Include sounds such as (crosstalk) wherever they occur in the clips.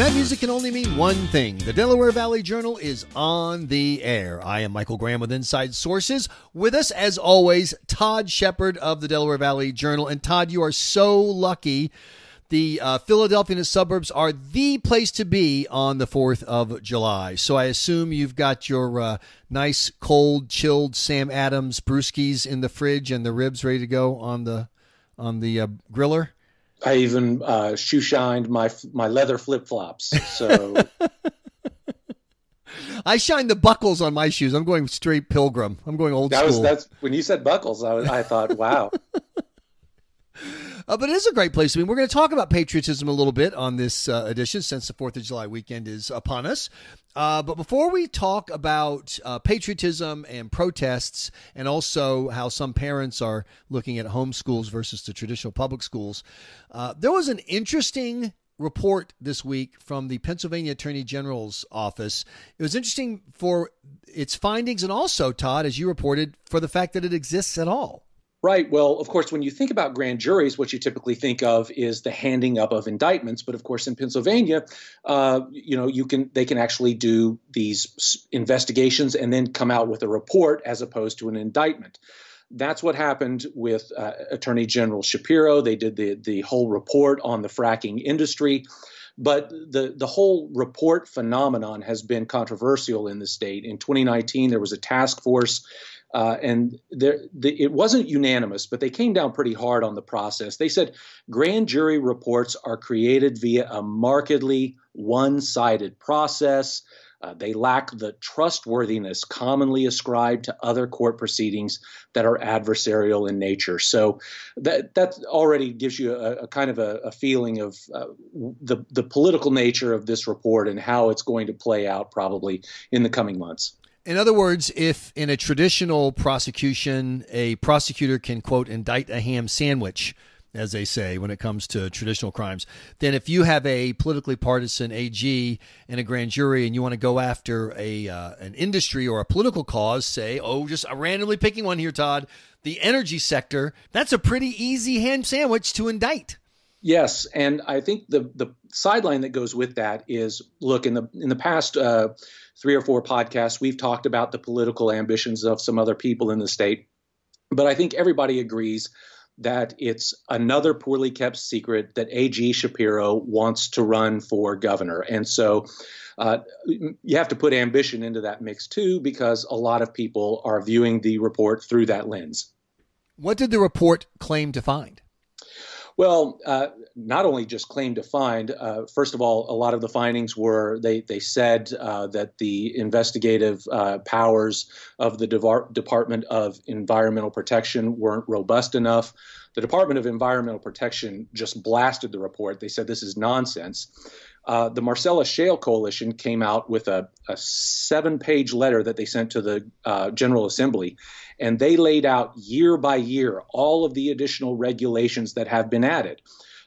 And that music can only mean one thing. The Delaware Valley Journal is on the air. I am Michael Graham with Inside Sources. With us, as always, Todd Shepard of the Delaware Valley Journal. And Todd, you are so lucky. The uh, Philadelphia and its suburbs are the place to be on the 4th of July. So I assume you've got your uh, nice, cold, chilled Sam Adams brewskis in the fridge and the ribs ready to go on the on the uh, griller. I even uh, shoe shined my my leather flip flops. So (laughs) I shine the buckles on my shoes. I'm going straight pilgrim. I'm going old that school. was that's when you said buckles. I, was, I thought, wow. (laughs) Uh, but it is a great place. I mean, we're going to talk about patriotism a little bit on this uh, edition since the 4th of July weekend is upon us. Uh, but before we talk about uh, patriotism and protests, and also how some parents are looking at homeschools versus the traditional public schools, uh, there was an interesting report this week from the Pennsylvania Attorney General's office. It was interesting for its findings and also, Todd, as you reported, for the fact that it exists at all. Right. Well, of course, when you think about grand juries, what you typically think of is the handing up of indictments. But of course, in Pennsylvania, uh, you know, you can they can actually do these investigations and then come out with a report as opposed to an indictment. That's what happened with uh, Attorney General Shapiro. They did the the whole report on the fracking industry. But the, the whole report phenomenon has been controversial in the state. In 2019, there was a task force uh, and there, the, it wasn't unanimous, but they came down pretty hard on the process. They said grand jury reports are created via a markedly one sided process. Uh, they lack the trustworthiness commonly ascribed to other court proceedings that are adversarial in nature. So that that already gives you a, a kind of a, a feeling of uh, the the political nature of this report and how it's going to play out probably in the coming months. In other words, if in a traditional prosecution, a prosecutor can, quote, indict a ham sandwich, as they say when it comes to traditional crimes, then if you have a politically partisan AG and a grand jury and you want to go after a uh, an industry or a political cause, say, oh, just randomly picking one here, Todd, the energy sector, that's a pretty easy ham sandwich to indict. Yes, and I think the the sideline that goes with that is look in the in the past uh, three or four podcasts we've talked about the political ambitions of some other people in the state, but I think everybody agrees that it's another poorly kept secret that AG Shapiro wants to run for governor, and so. Uh, you have to put ambition into that mix too, because a lot of people are viewing the report through that lens. What did the report claim to find? Well, uh, not only just claim to find. Uh, first of all, a lot of the findings were they they said uh, that the investigative uh, powers of the Department of Environmental Protection weren't robust enough. The Department of Environmental Protection just blasted the report. They said this is nonsense. Uh, the Marcellus Shale Coalition came out with a, a seven page letter that they sent to the uh, General Assembly and they laid out year by year all of the additional regulations that have been added.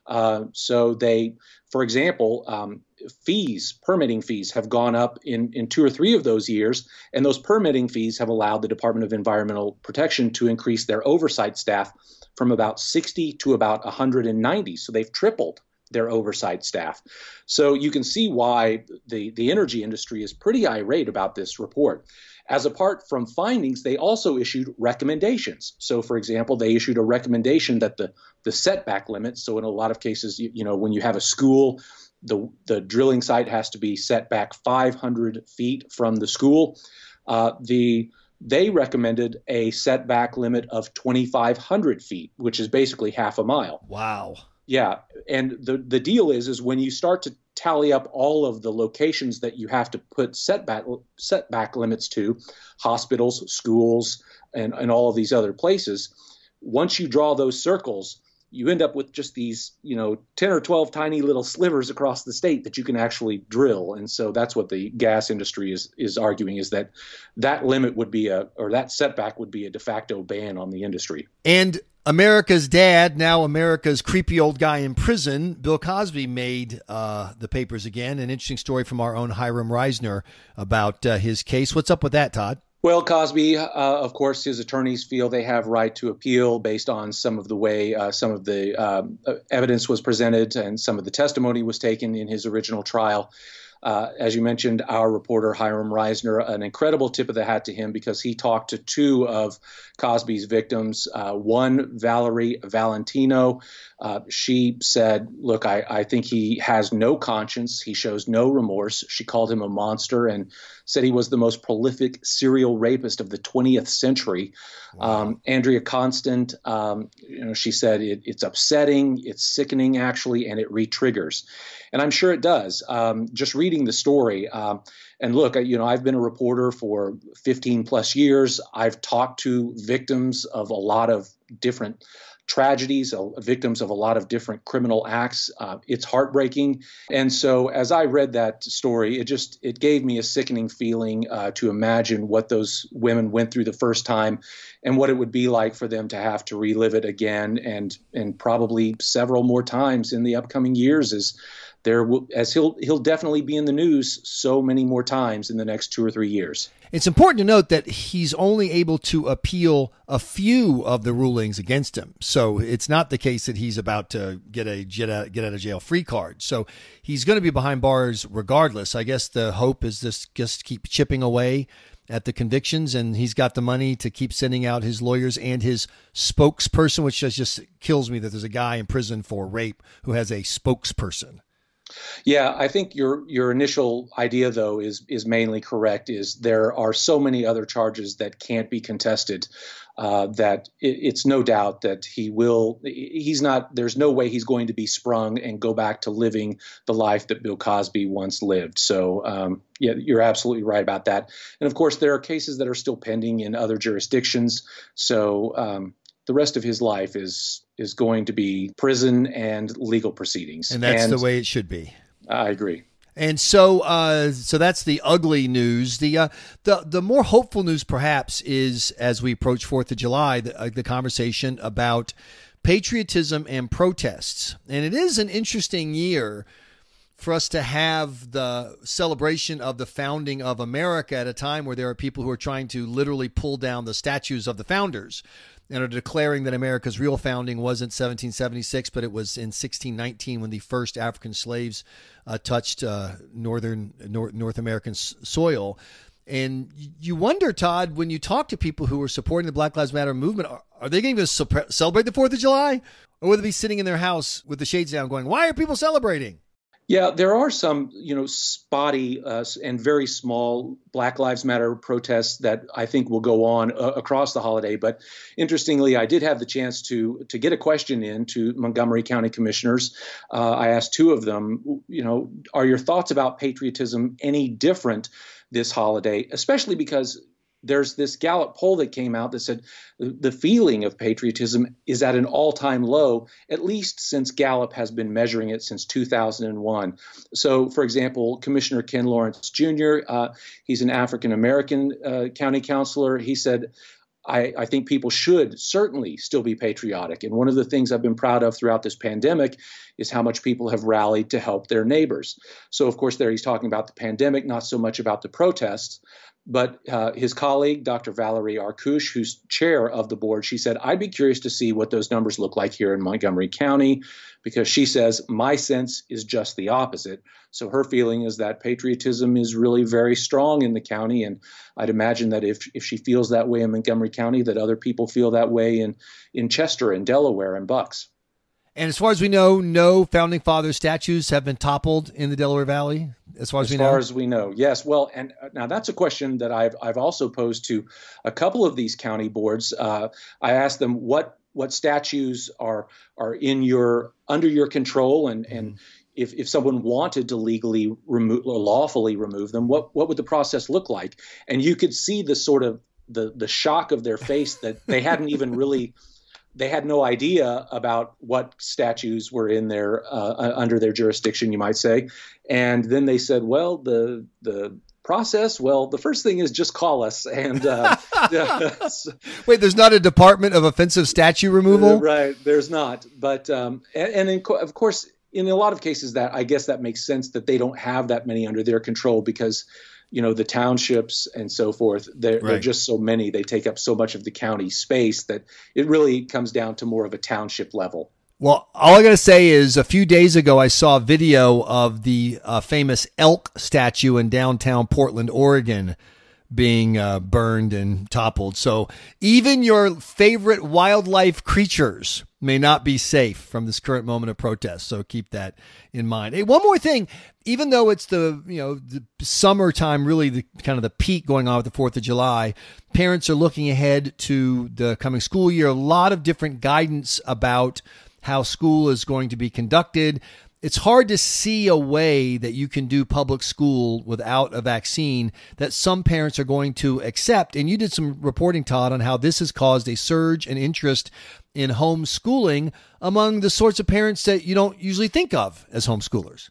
Uh, so they, for example, um, fees, permitting fees have gone up in, in two or three of those years, and those permitting fees have allowed the Department of Environmental Protection to increase their oversight staff from about 60 to about 190. So they've tripled their oversight staff. So you can see why the, the energy industry is pretty irate about this report. As apart from findings, they also issued recommendations. So, for example, they issued a recommendation that the, the setback limits, so in a lot of cases, you, you know, when you have a school, the, the drilling site has to be set back 500 feet from the school. Uh, the they recommended a setback limit of 2,500 feet, which is basically half a mile. Wow. Yeah, and the the deal is is when you start to tally up all of the locations that you have to put setback setback limits to, hospitals, schools, and and all of these other places. Once you draw those circles, you end up with just these, you know, 10 or 12 tiny little slivers across the state that you can actually drill. And so that's what the gas industry is is arguing is that that limit would be a or that setback would be a de facto ban on the industry. And America's dad, now America's creepy old guy in prison, Bill Cosby made uh, the papers again. An interesting story from our own Hiram Reisner about uh, his case. What's up with that, Todd? Well, Cosby, uh, of course, his attorneys feel they have right to appeal based on some of the way uh, some of the um, evidence was presented and some of the testimony was taken in his original trial. Uh, as you mentioned, our reporter Hiram Reisner, an incredible tip of the hat to him because he talked to two of Cosby's victims. Uh, one, Valerie Valentino, uh, she said, Look, I, I think he has no conscience. He shows no remorse. She called him a monster and said he was the most prolific serial rapist of the 20th century. Wow. Um, Andrea Constand, um, you know, she said it, it's upsetting, it's sickening actually, and it re-triggers. And I'm sure it does. Um, just reading the story, um, and look, you know, I've been a reporter for 15 plus years. I've talked to victims of a lot of different tragedies, uh, victims of a lot of different criminal acts. Uh, it's heartbreaking. And so as I read that story, it just it gave me a sickening feeling uh, to imagine what those women went through the first time and what it would be like for them to have to relive it again and and probably several more times in the upcoming years as there will, as he'll he'll definitely be in the news so many more times in the next two or three years. It's important to note that he's only able to appeal a few of the rulings against him. So it's not the case that he's about to get a get out, get out of jail free card. So he's going to be behind bars regardless. I guess the hope is this just keep chipping away at the convictions, and he's got the money to keep sending out his lawyers and his spokesperson, which just kills me that there's a guy in prison for rape who has a spokesperson. Yeah, I think your your initial idea though is is mainly correct. Is there are so many other charges that can't be contested uh, that it, it's no doubt that he will. He's not. There's no way he's going to be sprung and go back to living the life that Bill Cosby once lived. So um, yeah, you're absolutely right about that. And of course, there are cases that are still pending in other jurisdictions. So. Um, the rest of his life is is going to be prison and legal proceedings. And that's and the way it should be. I agree. And so, uh, so that's the ugly news. The uh, the the more hopeful news, perhaps, is as we approach Fourth of July, the, uh, the conversation about patriotism and protests. And it is an interesting year for us to have the celebration of the founding of America at a time where there are people who are trying to literally pull down the statues of the founders and are declaring that America's real founding wasn't 1776, but it was in 1619 when the first African slaves uh, touched uh, northern North, North American soil. And you wonder, Todd, when you talk to people who are supporting the Black Lives Matter movement, are, are they going to celebrate the Fourth of July, or will they be sitting in their house with the shades down, going, "Why are people celebrating?" Yeah, there are some, you know, spotty uh, and very small Black Lives Matter protests that I think will go on uh, across the holiday. But interestingly, I did have the chance to to get a question in to Montgomery County commissioners. Uh, I asked two of them, you know, are your thoughts about patriotism any different this holiday, especially because there's this Gallup poll that came out that said the feeling of patriotism is at an all time low, at least since Gallup has been measuring it since 2001. So, for example, Commissioner Ken Lawrence Jr., uh, he's an African American uh, county councilor. He said, I, I, think people should certainly still be patriotic. And one of the things I've been proud of throughout this pandemic is how much people have rallied to help their neighbors. So, of course, there he's talking about the pandemic, not so much about the protests. But uh, his colleague, Dr. Valerie Arkoosh, who's chair of the board, she said, I'd be curious to see what those numbers look like here in Montgomery County, because she says, my sense is just the opposite. So her feeling is that patriotism is really very strong in the county. And I'd imagine that if, if she feels that way in Montgomery County, that other people feel that way in, in Chester and Delaware and Bucks. And as far as we know, no founding father statues have been toppled in the Delaware Valley. As far as, as we know, as far as we know, yes. Well, and uh, now that's a question that I've I've also posed to a couple of these county boards. Uh, I asked them what what statues are are in your under your control, and and mm-hmm. if if someone wanted to legally remove or lawfully remove them, what what would the process look like? And you could see the sort of the the shock of their face that they hadn't even really (laughs) they had no idea about what statues were in their uh, under their jurisdiction, you might say. And then they said, well, the the process well the first thing is just call us and uh, (laughs) (laughs) wait there's not a department of offensive statue removal right there's not but um, and, and in, of course in a lot of cases, that I guess that makes sense that they don't have that many under their control because you know the townships and so forth they're, right. they're, just so many. They take up so much of the county space that it really comes down to more of a township level. Well all i gotta say is a few days ago i saw a video of the uh, famous elk statue in downtown portland oregon being uh, burned and toppled. So even your favorite wildlife creatures may not be safe from this current moment of protest. So keep that in mind. Hey, one more thing. Even though it's the you know the summertime, really the kind of the peak going on with the Fourth of July, parents are looking ahead to the coming school year. A lot of different guidance about how school is going to be conducted it's hard to see a way that you can do public school without a vaccine that some parents are going to accept. And you did some reporting, Todd, on how this has caused a surge in interest in homeschooling among the sorts of parents that you don't usually think of as homeschoolers.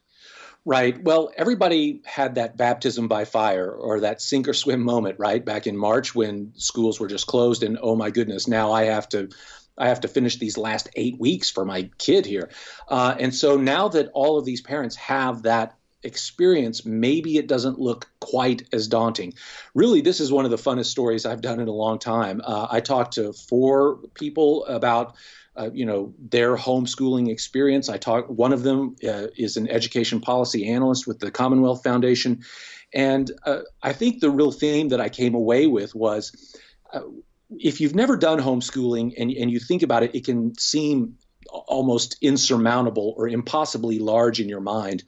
Right. Well, everybody had that baptism by fire or that sink or swim moment, right? Back in March when schools were just closed and oh my goodness, now I have to I have to finish these last eight weeks for my kid here. Uh, and so now that all of these parents have that experience, maybe it doesn't look quite as daunting. Really, this is one of the funnest stories I've done in a long time. Uh, I talked to four people about. Uh, you know their homeschooling experience. I talk. One of them uh, is an education policy analyst with the Commonwealth Foundation, and uh, I think the real theme that I came away with was uh, if you've never done homeschooling and, and you think about it, it can seem almost insurmountable or impossibly large in your mind.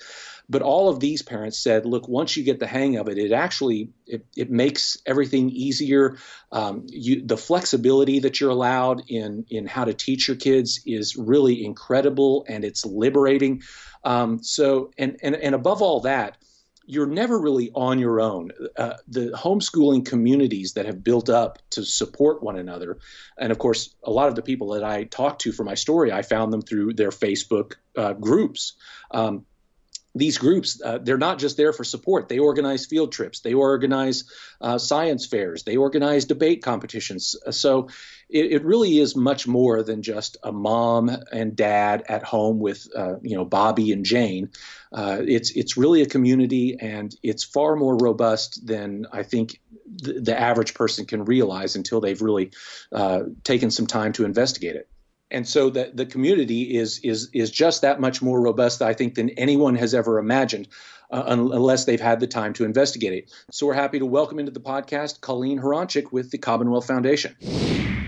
But all of these parents said, look, once you get the hang of it, it actually it, it makes everything easier. Um, you, the flexibility that you're allowed in in how to teach your kids is really incredible and it's liberating. Um, so and, and and above all that, you're never really on your own. Uh, the homeschooling communities that have built up to support one another, and of course, a lot of the people that I talked to for my story, I found them through their Facebook uh, groups. Um, these groups, uh, they're not just there for support. They organize field trips, they organize uh, science fairs, they organize debate competitions. Uh, so it, it, really is much more than just a mom and dad at home with, uh, you know, Bobby and Jane. Uh, it's it's really a community, and it's far more robust than I think the, the average person can realize until they've really uh, taken some time to investigate it and so the, the community is is is just that much more robust, I think, than anyone has ever imagined, uh, unless they've had the time to investigate it. So we're happy to welcome into the podcast Colleen Hroncich with the Commonwealth Foundation.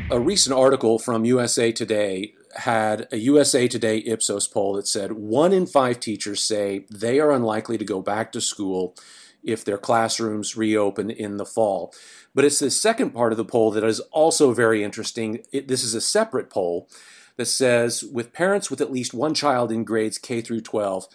A recent article from USA Today had a USA Today Ipsos poll that said one in five teachers say they are unlikely to go back to school if their classrooms reopen in the fall. But it's the second part of the poll that is also very interesting. It, this is a separate poll that says with parents with at least one child in grades K through 12,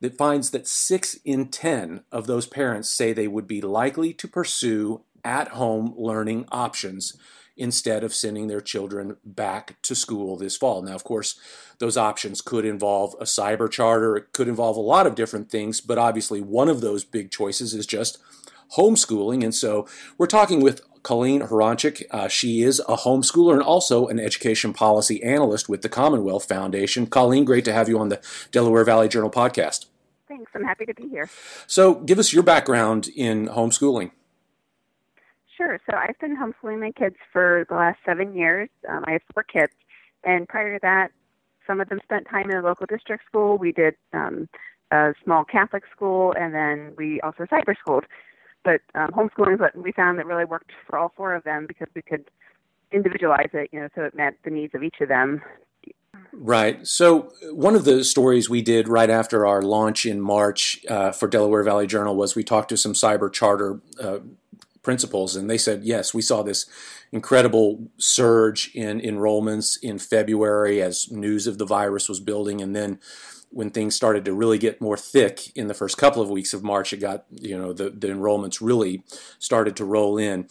that finds that 6 in 10 of those parents say they would be likely to pursue at home learning options instead of sending their children back to school this fall. Now, of course, those options could involve a cyber charter, it could involve a lot of different things, but obviously, one of those big choices is just homeschooling. And so we're talking with Colleen Hroncich. Uh, she is a homeschooler and also an education policy analyst with the Commonwealth Foundation. Colleen, great to have you on the Delaware Valley Journal podcast. Thanks. I'm happy to be here. So, give us your background in homeschooling. Sure. So, I've been homeschooling my kids for the last seven years. Um, I have four kids. And prior to that, some of them spent time in a local district school. We did um, a small Catholic school, and then we also cyber schooled. But um, homeschooling is what we found that really worked for all four of them because we could individualize it, you know, so it met the needs of each of them. Right. So one of the stories we did right after our launch in March uh, for Delaware Valley Journal was we talked to some cyber charter uh, principals, and they said yes, we saw this incredible surge in enrollments in February as news of the virus was building, and then when things started to really get more thick in the first couple of weeks of March, it got, you know, the, the enrollments really started to roll in.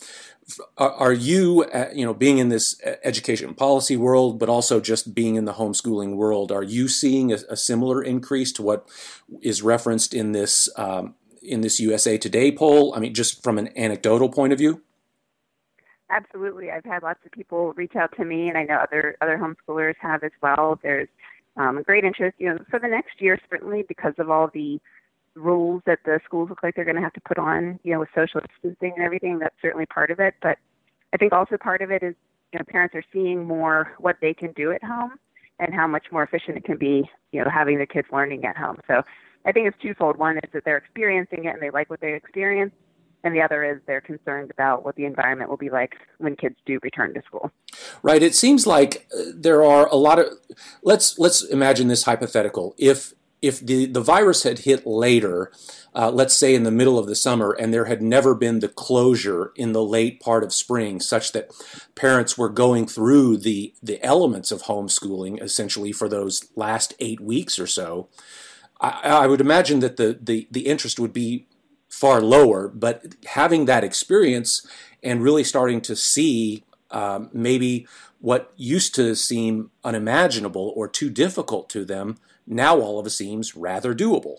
Are, are you, uh, you know, being in this education policy world, but also just being in the homeschooling world, are you seeing a, a similar increase to what is referenced in this um, in this USA Today poll? I mean, just from an anecdotal point of view. Absolutely, I've had lots of people reach out to me, and I know other other homeschoolers have as well. There's um, great interest. You know, for the next year, certainly because of all the rules that the schools look like they're going to have to put on, you know, with social distancing and everything. That's certainly part of it. But I think also part of it is, you know, parents are seeing more what they can do at home and how much more efficient it can be, you know, having the kids learning at home. So I think it's twofold. One is that they're experiencing it and they like what they experience, and the other is they're concerned about what the environment will be like when kids do return to school. Right. It seems like uh, there are a lot of let's let's imagine this hypothetical. If if the, the virus had hit later, uh, let's say in the middle of the summer, and there had never been the closure in the late part of spring, such that parents were going through the, the elements of homeschooling essentially for those last eight weeks or so, I, I would imagine that the, the, the interest would be far lower. But having that experience and really starting to see um, maybe what used to seem unimaginable or too difficult to them now all of it seems rather doable.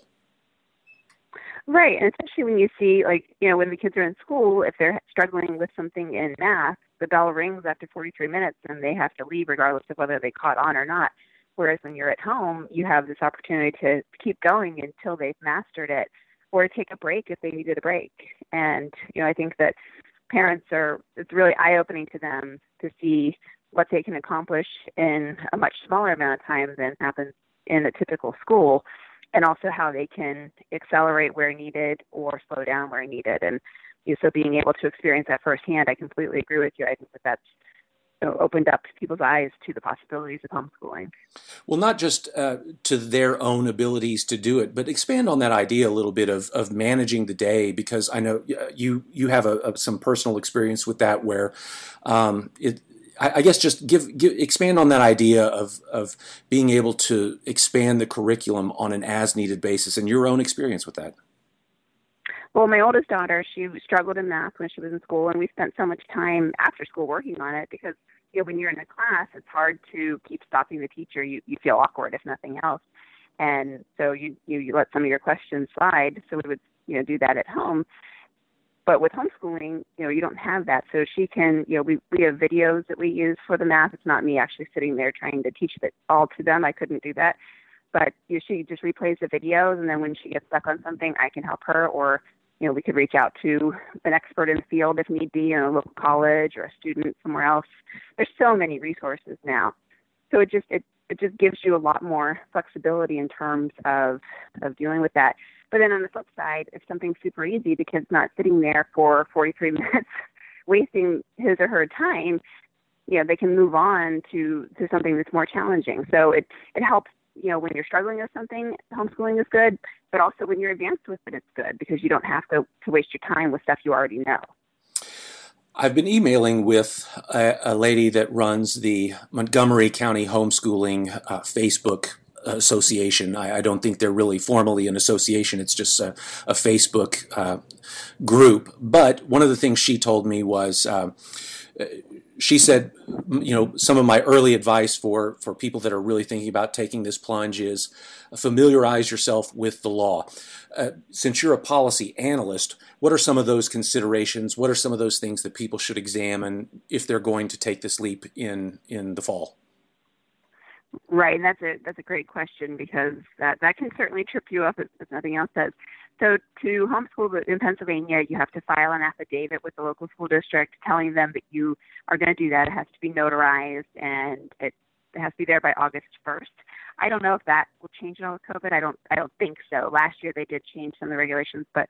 Right, and especially when you see, like, you know, when the kids are in school, if they're struggling with something in math, the bell rings after 43 minutes and they have to leave regardless of whether they caught on or not. Whereas when you're at home, you have this opportunity to keep going until they've mastered it or take a break if they needed a break. And, you know, I think that parents are, it's really eye opening to them to see what they can accomplish in a much smaller amount of time than happens in a typical school and also how they can accelerate where needed or slow down where needed. And you know, so being able to experience that firsthand, I completely agree with you. I think that that's opened up people's eyes to the possibilities of homeschooling. Well, not just uh, to their own abilities to do it, but expand on that idea a little bit of, of managing the day, because I know you you have a, a, some personal experience with that, where um, it, I, I guess just give, give expand on that idea of of being able to expand the curriculum on an as needed basis and your own experience with that. Well, my oldest daughter, she struggled in math when she was in school, and we spent so much time after school working on it because you know when you're in a class, it's hard to keep stopping the teacher. You you feel awkward if nothing else, and so you you, you let some of your questions slide. So we would you know do that at home, but with homeschooling, you know, you don't have that. So she can, you know, we, we have videos that we use for the math. It's not me actually sitting there trying to teach it all to them. I couldn't do that. But you know, she just replays the videos, and then when she gets stuck on something, I can help her, or you know, we could reach out to an expert in the field if need be, in a local college or a student somewhere else. There's so many resources now, so it just it it just gives you a lot more flexibility in terms of of dealing with that. But then on the flip side, if something's super easy, the kid's not sitting there for 43 (laughs) minutes wasting his or her time. You know, they can move on to to something that's more challenging. So it it helps. You know, when you're struggling with something, homeschooling is good. But also when you're advanced with it, it's good because you don't have to to waste your time with stuff you already know. I've been emailing with a, a, lady that runs the Montgomery County Homeschooling uh, Facebook association. I, I, don't think they're really formally an association. It's just a, a Facebook uh, group. But one of the things she told me was. Uh, she said, you know, some of my early advice for, for people that are really thinking about taking this plunge is familiarize yourself with the law. Uh, since you're a policy analyst, what are some of those considerations? What are some of those things that people should examine if they're going to take this leap in, in the fall? Right, and that's a that's a great question because that that can certainly trip you up if, if nothing else does. So to homeschool in Pennsylvania, you have to file an affidavit with the local school district telling them that you are going to do that. It has to be notarized and it, it has to be there by August 1st. I don't know if that will change all with COVID. I don't I don't think so. Last year they did change some of the regulations, but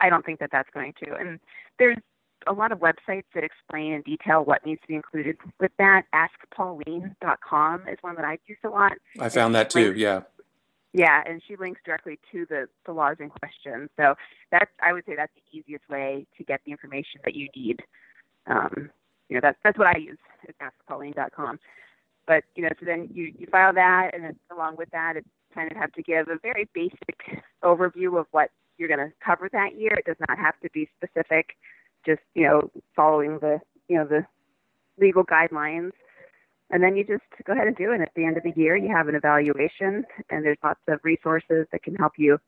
I don't think that that's going to. And there's a lot of websites that explain in detail what needs to be included with that. AskPauline.com is one that I use a lot. I found that too. Links, yeah. Yeah, and she links directly to the, the laws in question. So that's I would say that's the easiest way to get the information that you need. Um, you know, that's that's what I use is AskPauline.com. But you know, so then you you file that, and then along with that, it kind of have to give a very basic overview of what you're going to cover that year. It does not have to be specific just you know following the you know the legal guidelines and then you just go ahead and do it. At the end of the year, you have an evaluation, and there's lots of resources that can help you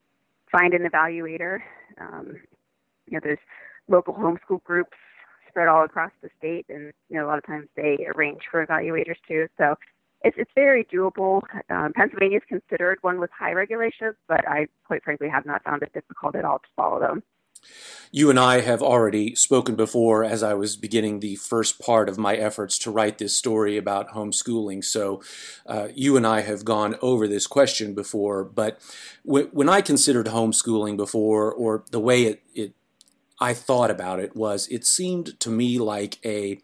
find an evaluator. Um, you know, there's local homeschool groups spread all across the state, and you know, a lot of times they arrange for evaluators too. So it's, it's very doable. Um, Pennsylvania is considered one with high regulations, but I quite frankly have not found it difficult at all to follow them. You and I have already spoken before as I was beginning the first part of my efforts to write this story about homeschooling. So uh, you and I have gone over this question before. But w- when I considered homeschooling before, or the way it, it I thought about it was, it seemed to me like a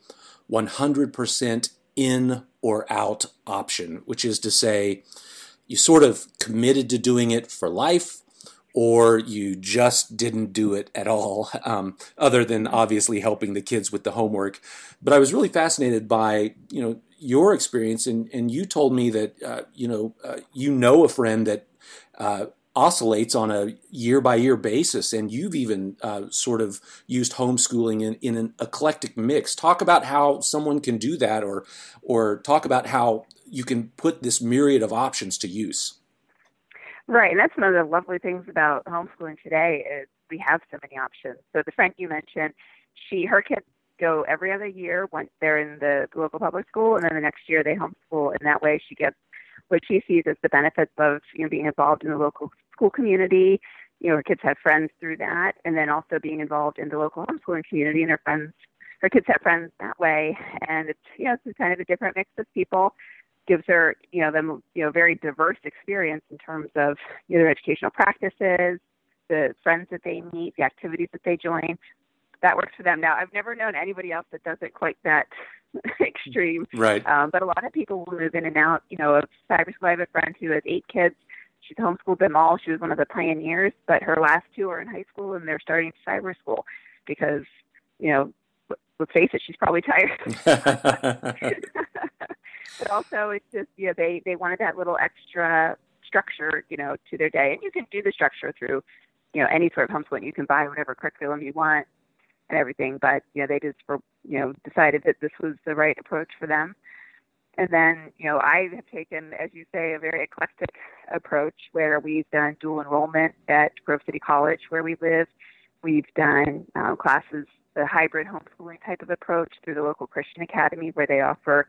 100% in or out option, which is to say, you sort of committed to doing it for life or you just didn't do it at all, um, other than obviously helping the kids with the homework. But I was really fascinated by you know your experience, and and you told me that uh, you know uh, you know a friend that. Uh, oscillates on a year by year basis, and you've even uh, sort of used homeschooling in, in an eclectic mix. Talk about how someone can do that, or or talk about how you can put this myriad of options to use. Right, and that's one of the lovely things about homeschooling today is we have so many options. So the friend you mentioned, she her kids go every other year once they're in the local public school, and then the next year they homeschool, and that way she gets what she sees as the benefits of you know being involved in the local school community. You know, her kids have friends through that, and then also being involved in the local homeschooling community, and her friends, her kids have friends that way, and it's you know it's kind of a different mix of people gives her, you know, them, you know, very diverse experience in terms of you know, their educational practices, the friends that they meet, the activities that they join. That works for them. Now, I've never known anybody else that does it quite that (laughs) extreme. Right. Um, but a lot of people will move in and out. You know, of cyber school, I have a friend who has eight kids. She's homeschooled them all. She was one of the pioneers, but her last two are in high school and they're starting cyber school because, you know, let's face it, she's probably tired. (laughs) (laughs) but also it's just you know they they wanted that little extra structure you know to their day, and you can do the structure through you know any sort of homeschooling. You can buy whatever curriculum you want and everything, but you know they just for you know decided that this was the right approach for them. And then, you know, I have taken, as you say, a very eclectic approach where we've done dual enrollment at Grove City College, where we live. We've done um, classes, the hybrid homeschooling type of approach through the local Christian Academy, where they offer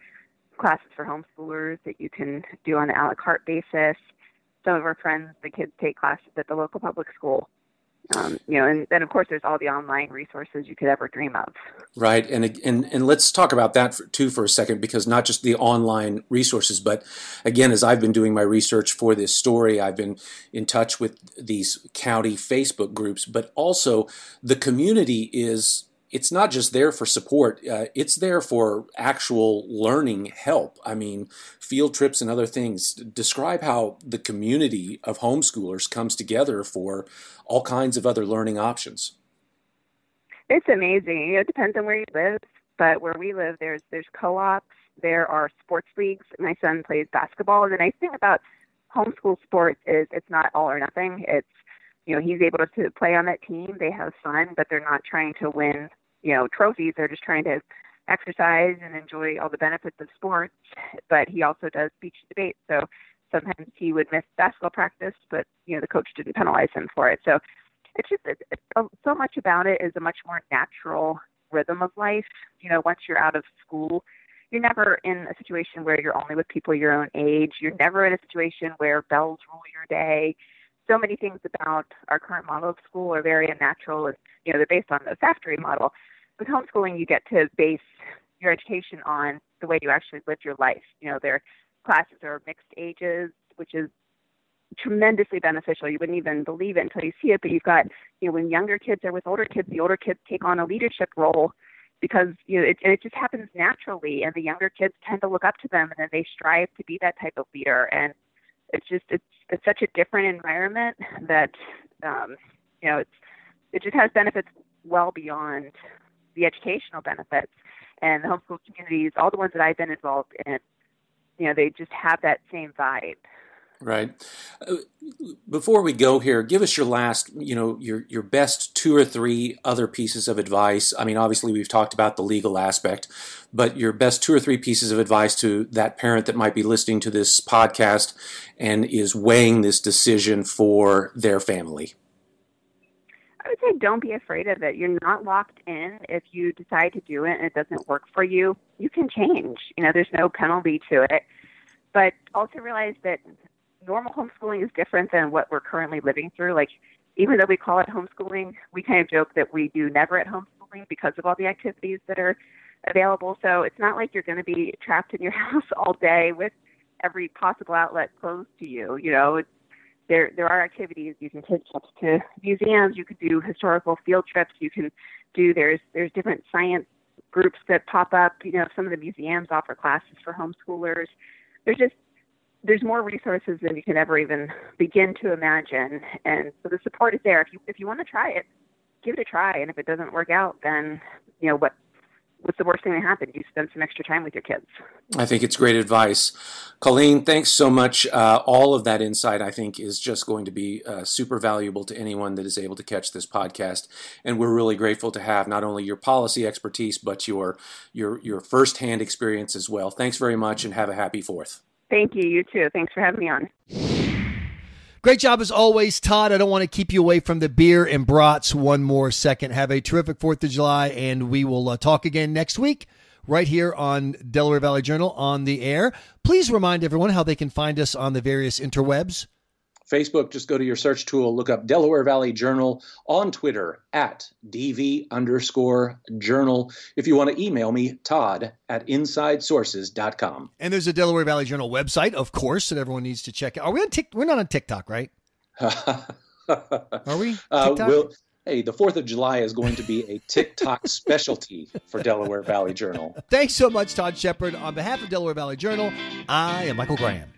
classes for homeschoolers that you can do on an a la carte basis. Some of our friends, the kids take classes at the local public school. Um, you know, and then of course there's all the online resources you could ever dream of. Right, and and and let's talk about that for, too for a second, because not just the online resources, but again, as I've been doing my research for this story, I've been in touch with these county Facebook groups, but also the community is it's not just there for support, uh, it's there for actual learning help. I mean, field trips and other things. Describe how the community of homeschoolers comes together for all kinds of other learning options. It's amazing. It depends on where you live, but where we live, there's there's co-ops, there are sports leagues. My son plays basketball, and the nice thing about homeschool sports is it's not all or nothing. It's you know he's able to play on that team. They have fun, but they're not trying to win you know trophies. They're just trying to exercise and enjoy all the benefits of sports. But he also does speech debate, so sometimes he would miss basketball practice, but you know the coach didn't penalize him for it. So it's just it's, it's, oh, so much about it is a much more natural rhythm of life. You know, once you're out of school, you're never in a situation where you're only with people your own age. You're never in a situation where bells rule your day. So many things about our current model of school are very unnatural, and you know they're based on the factory model with homeschooling, you get to base your education on the way you actually live your life. You know, their classes are mixed ages, which is tremendously beneficial. You wouldn't even believe it until you see it. But you've got, you know, when younger kids are with older kids, the older kids take on a leadership role because you know it, it just happens naturally, and the younger kids tend to look up to them, and then they strive to be that type of leader. And it's just it's it's such a different environment that um, you know it's it just has benefits well beyond the educational benefits and the homeschool communities, all the ones that I've been involved in, you know, they just have that same vibe. Right. Uh, before we go here, give us your last, you know, your your best two or three other pieces of advice. I mean, obviously we've talked about the legal aspect, but your best two or three pieces of advice to that parent that might be listening to this podcast and is weighing this decision for their family. Would say don't be afraid of it. You're not locked in. If you decide to do it and it doesn't work for you, you can change. You know, there's no penalty to it. but also realize that normal homeschooling is different than what we're currently living through. Like, even though we call it homeschooling, we kind of joke that we do never at homeschooling because of all the activities that are available. So it's not like you're going to be trapped in your (laughs) house all day with every possible outlet closed to you. You know, it's, there there are activities you can take trips to museums. You could do historical field trips. You can do there's there's different science groups that pop up. You know, some of the museums offer classes for homeschoolers. There's just there's more resources than you can ever even begin to imagine. And so the support is there. If you if you want to try it, give it a try. And if it doesn't work out, then you know what what's the worst thing that happened? You spend some extra time with your kids. I think it's great advice. Colleen, thanks so much. Uh, all of that insight, I think, is just going to be uh, super valuable to anyone that is able to catch this podcast. And we're really grateful to have not only your policy expertise, but your your your firsthand experience as well. Thanks very much, and have a happy Fourth. Thank you. You too. Thanks for having me on. Great job as always, Todd. I don't want to keep you away from the beer and brats one more second. Have a terrific 4th of July, and we will uh, talk again next week right here on Delaware Valley Journal on the air. Please remind everyone how they can find us on the various interwebs. Facebook, just go to your search tool, look up Delaware Valley Journal on Twitter at DV underscore journal. If you want to email me, Todd at insidesources.com. And there's a Delaware Valley Journal website, of course, that everyone needs to check out. Are we on Tik? We're not on TikTok, right? (laughs) Are we? Uh, we'll, hey, the 4th of July is going to be a TikTok (laughs) specialty for Delaware Valley Journal. Thanks so much, Todd Shepard. On behalf of Delaware Valley Journal, I am Michael Graham.